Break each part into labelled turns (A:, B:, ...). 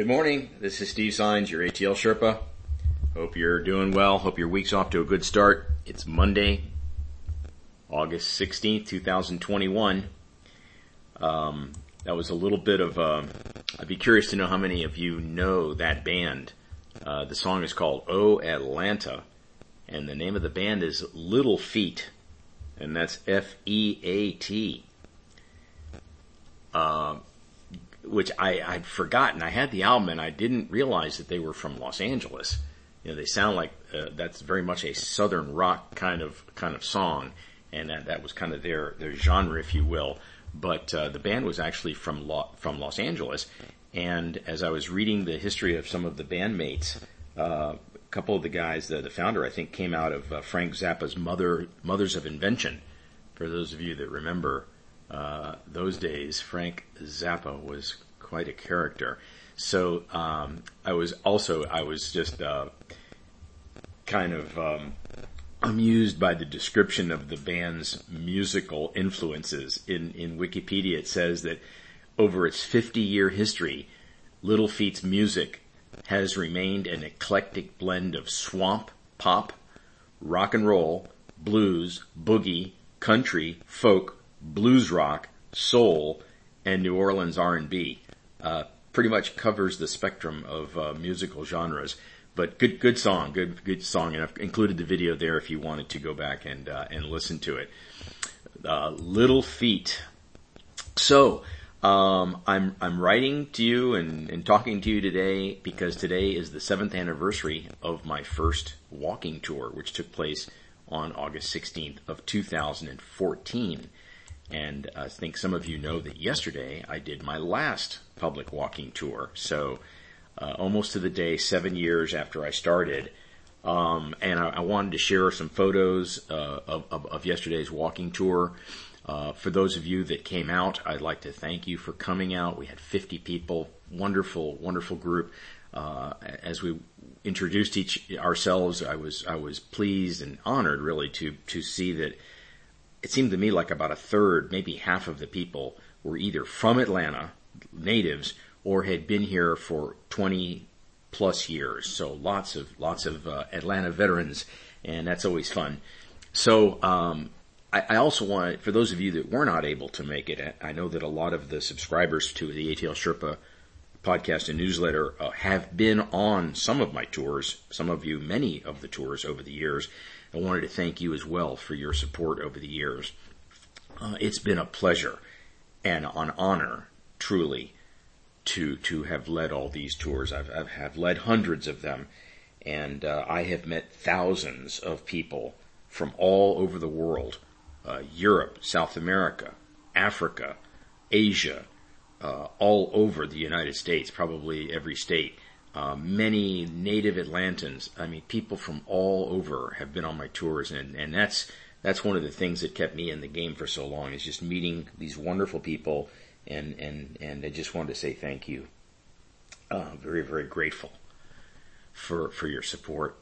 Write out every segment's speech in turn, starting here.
A: Good morning. This is Steve Signs, your ATL Sherpa. Hope you're doing well. Hope your week's off to a good start. It's Monday, August 16th, 2021. Um, that was a little bit of, uh, I'd be curious to know how many of you know that band. Uh, the song is called Oh Atlanta, and the name of the band is Little Feat, and that's F-E-A-T. Uh, which I, I'd forgotten. I had the album and I didn't realize that they were from Los Angeles. You know, they sound like uh, that's very much a southern rock kind of kind of song, and that, that was kind of their their genre, if you will. But uh, the band was actually from Lo- from Los Angeles, and as I was reading the history of some of the bandmates, uh, a couple of the guys, the, the founder, I think, came out of uh, Frank Zappa's Mother Mothers of Invention. For those of you that remember uh, those days, Frank Zappa was quite a character. So um, I was also I was just uh, kind of um, amused by the description of the band's musical influences. In in Wikipedia, it says that over its 50 year history, Little Feat's music has remained an eclectic blend of swamp, pop, rock and roll, blues, boogie, country, folk, blues rock, soul, and New Orleans R&B. Uh, pretty much covers the spectrum of uh, musical genres. But good, good song, good, good song, and I've included the video there if you wanted to go back and uh, and listen to it. Uh, Little Feat. So um, I'm I'm writing to you and, and talking to you today because today is the seventh anniversary of my first walking tour, which took place on August 16th of 2014. And I think some of you know that yesterday I did my last public walking tour. So, uh, almost to the day, seven years after I started. Um, and I, I, wanted to share some photos uh, of, of, of, yesterday's walking tour. Uh, for those of you that came out, I'd like to thank you for coming out. We had 50 people, wonderful, wonderful group. Uh, as we introduced each ourselves, I was I was pleased and honored really to to see that it seemed to me like about a third, maybe half of the people were either from Atlanta, natives, or had been here for 20 plus years. So lots of, lots of uh, Atlanta veterans, and that's always fun. So, um, I, also want, for those of you that were not able to make it, I know that a lot of the subscribers to the ATL Sherpa podcast and newsletter uh, have been on some of my tours, some of you, many of the tours over the years. I wanted to thank you as well for your support over the years. Uh, it's been a pleasure and an honor, truly, to to have led all these tours. I've, I've have led hundreds of them, and uh, I have met thousands of people from all over the world: uh, Europe, South America, Africa, Asia, uh, all over the United States, probably every state. Uh, many native Atlantans, I mean, people from all over have been on my tours, and, and that's that's one of the things that kept me in the game for so long is just meeting these wonderful people, and and and I just wanted to say thank you. Uh, very very grateful for for your support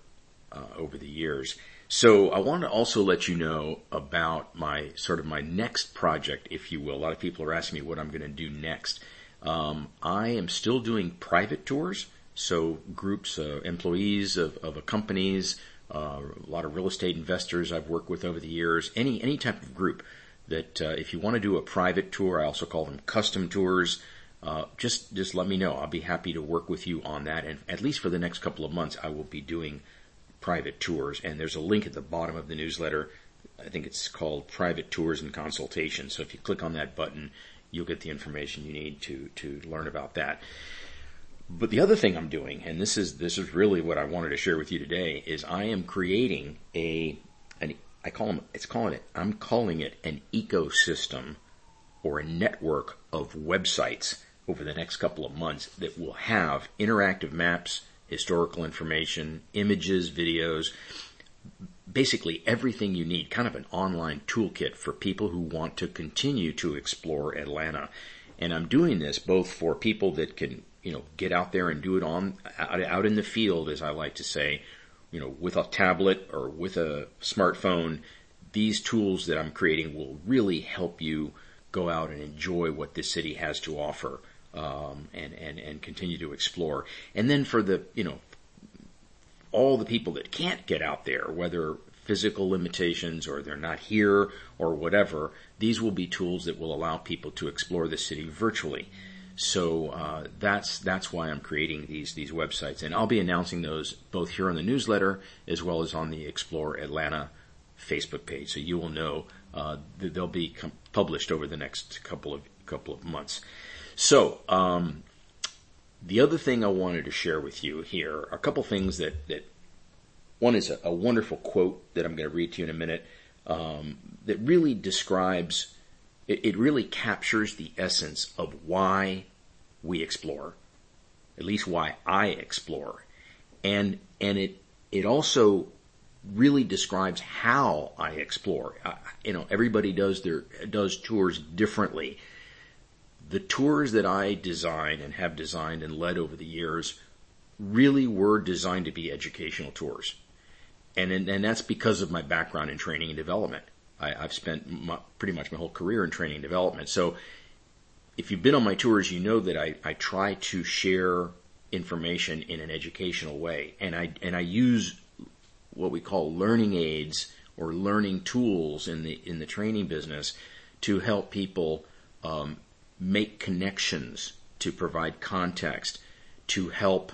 A: uh, over the years. So I want to also let you know about my sort of my next project, if you will. A lot of people are asking me what I'm going to do next. Um, I am still doing private tours. So groups, uh, employees of, of companies, uh, a lot of real estate investors I've worked with over the years, any, any type of group that, uh, if you want to do a private tour, I also call them custom tours, uh, just, just let me know. I'll be happy to work with you on that. And at least for the next couple of months, I will be doing private tours. And there's a link at the bottom of the newsletter. I think it's called private tours and consultation. So if you click on that button, you'll get the information you need to, to learn about that. But the other thing I'm doing, and this is this is really what I wanted to share with you today, is I am creating a an I call them it's calling it I'm calling it an ecosystem or a network of websites over the next couple of months that will have interactive maps, historical information, images, videos, basically everything you need, kind of an online toolkit for people who want to continue to explore Atlanta. And I'm doing this both for people that can you know, get out there and do it on, out, out in the field, as I like to say, you know, with a tablet or with a smartphone, these tools that I'm creating will really help you go out and enjoy what this city has to offer um, and and and continue to explore. And then for the you know all the people that can't get out there, whether physical limitations or they're not here or whatever, these will be tools that will allow people to explore the city virtually. So uh, that's that's why I'm creating these these websites, and I'll be announcing those both here on the newsletter as well as on the Explore Atlanta Facebook page. So you will know uh, they'll be com- published over the next couple of couple of months. So um, the other thing I wanted to share with you here are a couple things that that one is a, a wonderful quote that I'm going to read to you in a minute um, that really describes it, really captures the essence of why we explore, at least why I explore, and and it it also really describes how I explore. You know, everybody does their does tours differently the tours that I design and have designed and led over the years really were designed to be educational tours. And, and, and that's because of my background in training and development. I, have spent my, pretty much my whole career in training development. So if you've been on my tours, you know that I, I try to share information in an educational way. And I, and I use what we call learning aids or learning tools in the, in the training business to help people um, make connections, to provide context, to help,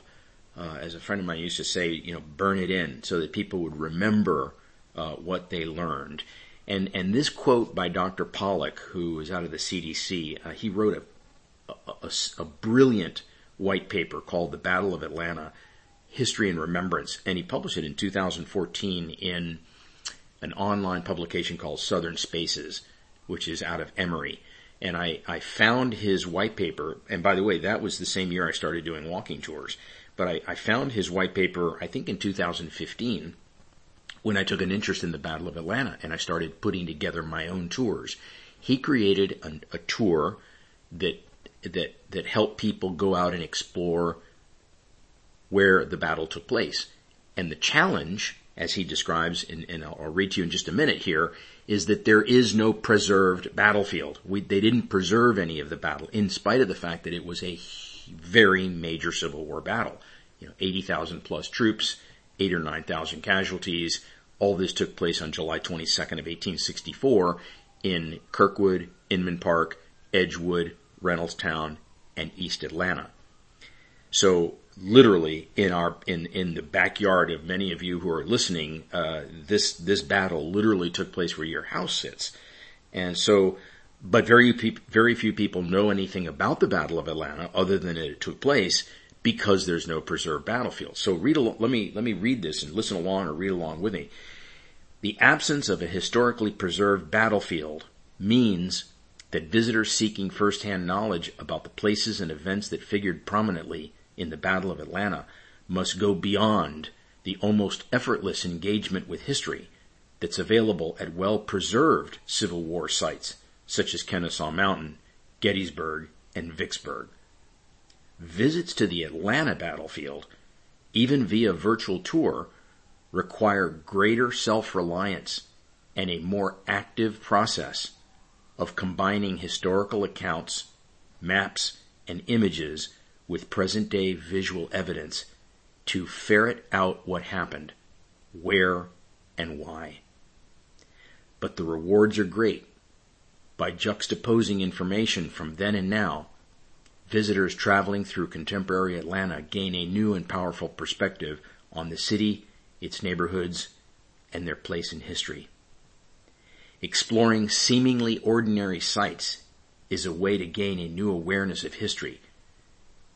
A: uh, as a friend of mine used to say, you know, burn it in so that people would remember uh, what they learned. And and this quote by Dr. Pollock, who is out of the CDC, uh, he wrote a, a, a, a brilliant white paper called "The Battle of Atlanta: History and Remembrance," and he published it in 2014 in an online publication called Southern Spaces, which is out of Emory and I, I found his white paper. And by the way, that was the same year I started doing walking tours. But I, I found his white paper, I think in 2015, when I took an interest in the Battle of Atlanta and I started putting together my own tours. He created a, a tour that that that helped people go out and explore where the battle took place. And the challenge, as he describes, and, and I'll, I'll read to you in just a minute here, is that there is no preserved battlefield. We, they didn't preserve any of the battle, in spite of the fact that it was a very major Civil War battle. You know, 80,000 plus troops, eight or 9,000 casualties. All this took place on July 22nd of 1864 in Kirkwood, Inman Park, Edgewood, Reynoldstown, and East Atlanta. So literally in our in in the backyard of many of you who are listening, uh, this this battle literally took place where your house sits, and so. But very very few people know anything about the Battle of Atlanta other than it took place because there's no preserved battlefield. So read along, let me let me read this and listen along or read along with me. The absence of a historically preserved battlefield means that visitors seeking firsthand knowledge about the places and events that figured prominently in the Battle of Atlanta must go beyond the almost effortless engagement with history that's available at well preserved Civil War sites such as Kennesaw Mountain, Gettysburg, and Vicksburg. Visits to the Atlanta battlefield, even via virtual tour, require greater self-reliance and a more active process of combining historical accounts, maps, and images with present day visual evidence to ferret out what happened, where, and why. But the rewards are great. By juxtaposing information from then and now, visitors traveling through contemporary Atlanta gain a new and powerful perspective on the city, its neighborhoods, and their place in history. Exploring seemingly ordinary sites is a way to gain a new awareness of history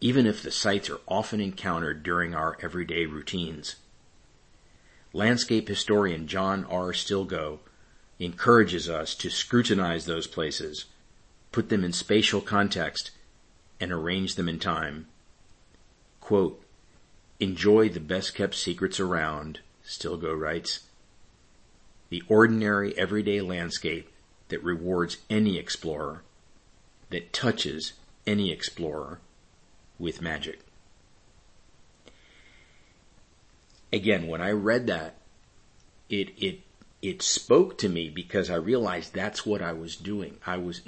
A: even if the sites are often encountered during our everyday routines. Landscape historian John R. Stilgoe encourages us to scrutinize those places, put them in spatial context, and arrange them in time. Quote, enjoy the best kept secrets around, Stilgoe writes. The ordinary everyday landscape that rewards any explorer, that touches any explorer, with magic. Again, when I read that, it, it, it spoke to me because I realized that's what I was doing. I was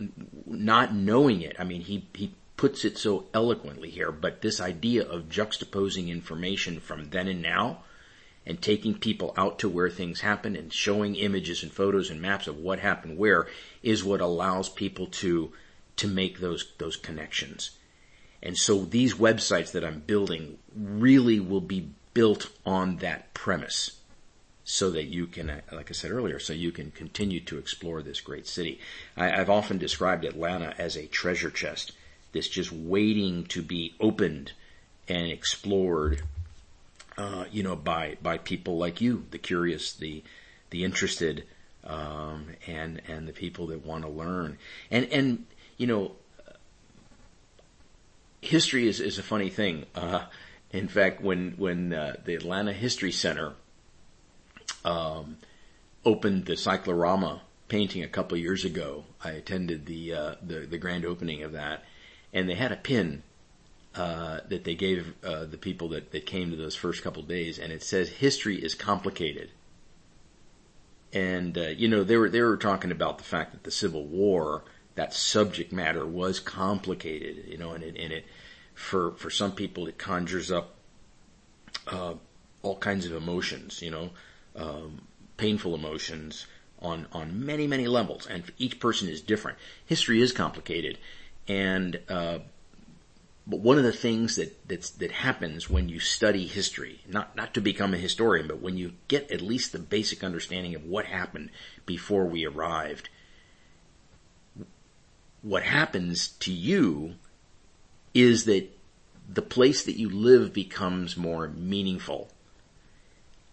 A: not knowing it. I mean, he, he puts it so eloquently here, but this idea of juxtaposing information from then and now and taking people out to where things happen and showing images and photos and maps of what happened where is what allows people to to make those those connections. And so these websites that I'm building really will be built on that premise so that you can, like I said earlier, so you can continue to explore this great city. I, have often described Atlanta as a treasure chest that's just waiting to be opened and explored, uh, you know, by by people like you, the curious, the the interested, um, and and the people that want to learn. And and you know, history is is a funny thing. Uh, in fact, when when uh, the Atlanta History Center um, opened the cyclorama painting a couple years ago, I attended the, uh, the the grand opening of that, and they had a pin uh, that they gave uh, the people that, that came to those first couple days, and it says history is complicated. And uh, you know they were they were talking about the fact that the Civil War, that subject matter was complicated, you know, and it, and it for for some people it conjures up uh, all kinds of emotions, you know, um, painful emotions on on many many levels, and each person is different. History is complicated, and uh, but one of the things that that happens when you study history, not not to become a historian, but when you get at least the basic understanding of what happened before we arrived, what happens to you is that the place that you live becomes more meaningful.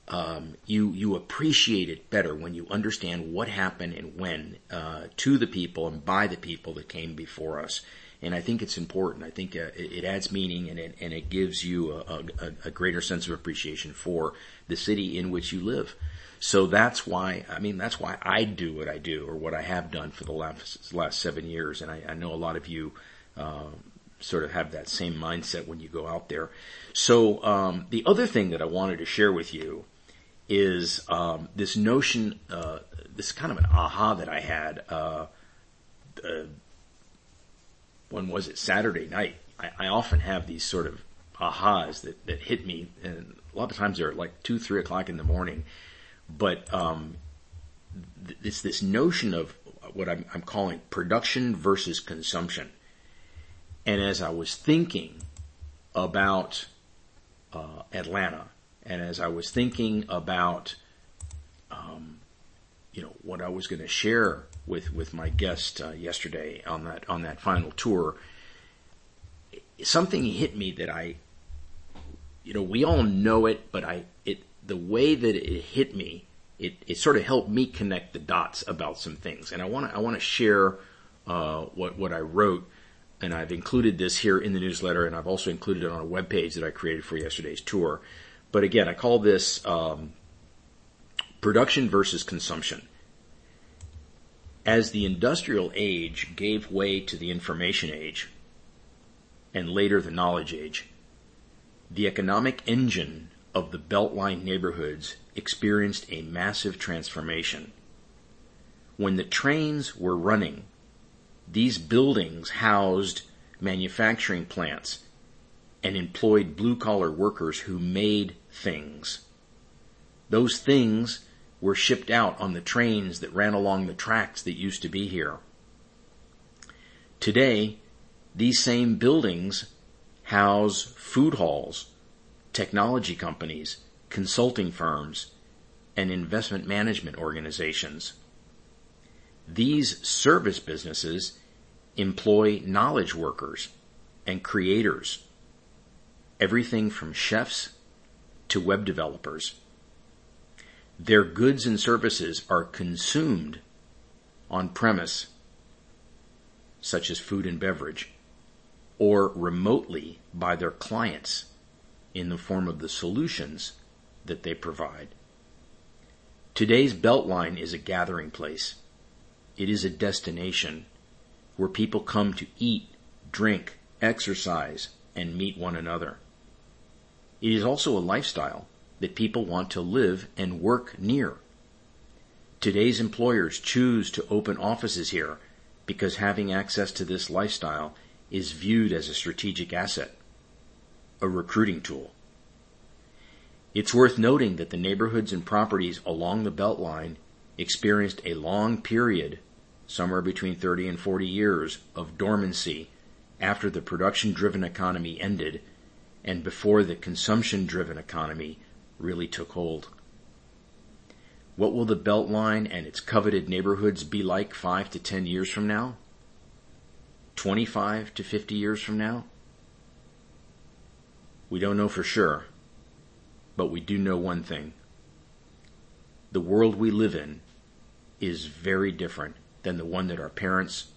A: Um, you you appreciate it better when you understand what happened and when uh, to the people and by the people that came before us and I think it's important. I think uh, it, it, adds meaning and it, and it gives you a, a, a, greater sense of appreciation for the city in which you live. So that's why, I mean, that's why I do what I do or what I have done for the last, last seven years. And I, I know a lot of you, uh, sort of have that same mindset when you go out there. So, um, the other thing that I wanted to share with you is, um, this notion, uh, this kind of an aha that I had, uh, uh when was it Saturday night? I, I often have these sort of ahas that, that hit me, and a lot of times they're like two, three o'clock in the morning. But um, th- it's this notion of what I'm, I'm calling production versus consumption. And as I was thinking about uh, Atlanta, and as I was thinking about, um, you know, what I was going to share with with my guest uh, yesterday on that on that final tour. Something hit me that I, you know, we all know it, but I it the way that it hit me, it it sort of helped me connect the dots about some things, and I want to I want to share uh, what what I wrote. And I've included this here in the newsletter, and I've also included it on a web page that I created for yesterday's tour. But again, I call this um, production versus consumption. As the industrial age gave way to the information age, and later the knowledge age, the economic engine of the Beltline neighborhoods experienced a massive transformation. When the trains were running, these buildings housed manufacturing plants and employed blue collar workers who made things. Those things were shipped out on the trains that ran along the tracks that used to be here. Today, these same buildings house food halls, technology companies, consulting firms, and investment management organizations. These service businesses employ knowledge workers and creators, everything from chefs to web developers. Their goods and services are consumed on premise, such as food and beverage, or remotely by their clients in the form of the solutions that they provide. Today's Beltline is a gathering place. It is a destination where people come to eat, drink, exercise, and meet one another. It is also a lifestyle that people want to live and work near. Today's employers choose to open offices here because having access to this lifestyle is viewed as a strategic asset, a recruiting tool. It's worth noting that the neighborhoods and properties along the Beltline experienced a long period, somewhere between 30 and 40 years, of dormancy after the production driven economy ended and before the consumption driven economy really took hold. What will the Beltline and its coveted neighborhoods be like five to ten years from now? 25 to 50 years from now? We don't know for sure, but we do know one thing. The world we live in is very different than the one that our parents,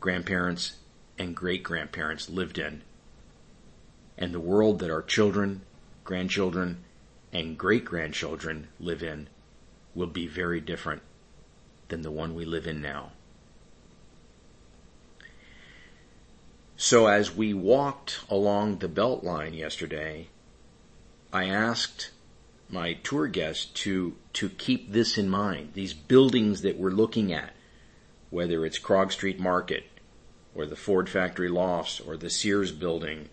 A: grandparents, and great grandparents lived in. And the world that our children, grandchildren, and great grandchildren live in will be very different than the one we live in now. So as we walked along the Beltline yesterday, I asked my tour guests to, to keep this in mind. These buildings that we're looking at, whether it's Krog Street Market, or the Ford Factory Lofts, or the Sears Building,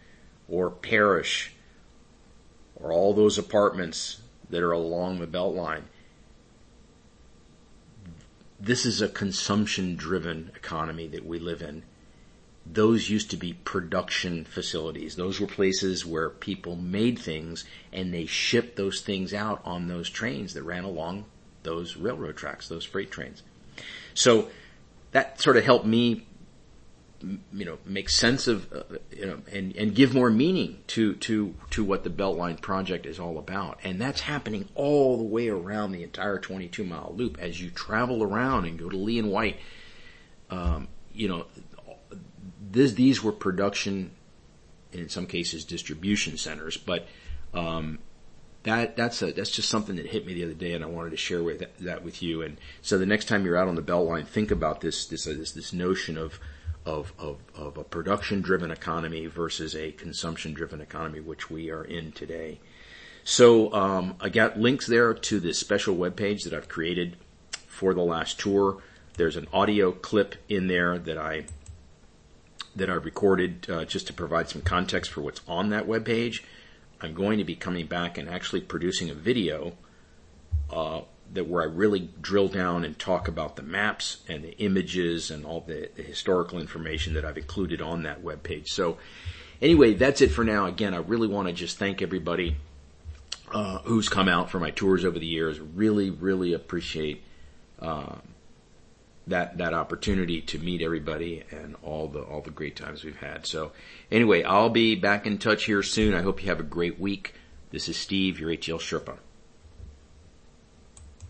A: or Parrish, or all those apartments that are along the Beltline. This is a consumption driven economy that we live in those used to be production facilities. Those were places where people made things and they shipped those things out on those trains that ran along those railroad tracks, those freight trains. So that sort of helped me, you know, make sense of, uh, you know, and, and give more meaning to, to, to what the Beltline project is all about. And that's happening all the way around the entire 22 mile loop as you travel around and go to Lee and White. Um, you know, this, these were production, in some cases distribution centers, but um, that that's a that's just something that hit me the other day, and I wanted to share with that, that with you. And so the next time you're out on the Beltline, think about this this uh, this, this notion of of, of, of a production driven economy versus a consumption driven economy, which we are in today. So um, I got links there to this special web page that I've created for the last tour. There's an audio clip in there that I that I recorded uh, just to provide some context for what's on that web page. I'm going to be coming back and actually producing a video uh, that where I really drill down and talk about the maps and the images and all the, the historical information that I've included on that web page. So anyway, that's it for now. Again, I really want to just thank everybody uh, who's come out for my tours over the years. Really, really appreciate uh, that that opportunity to meet everybody and all the all the great times we've had. So anyway, I'll be back in touch here soon. I hope you have a great week. This is Steve, your ATL Sherpa.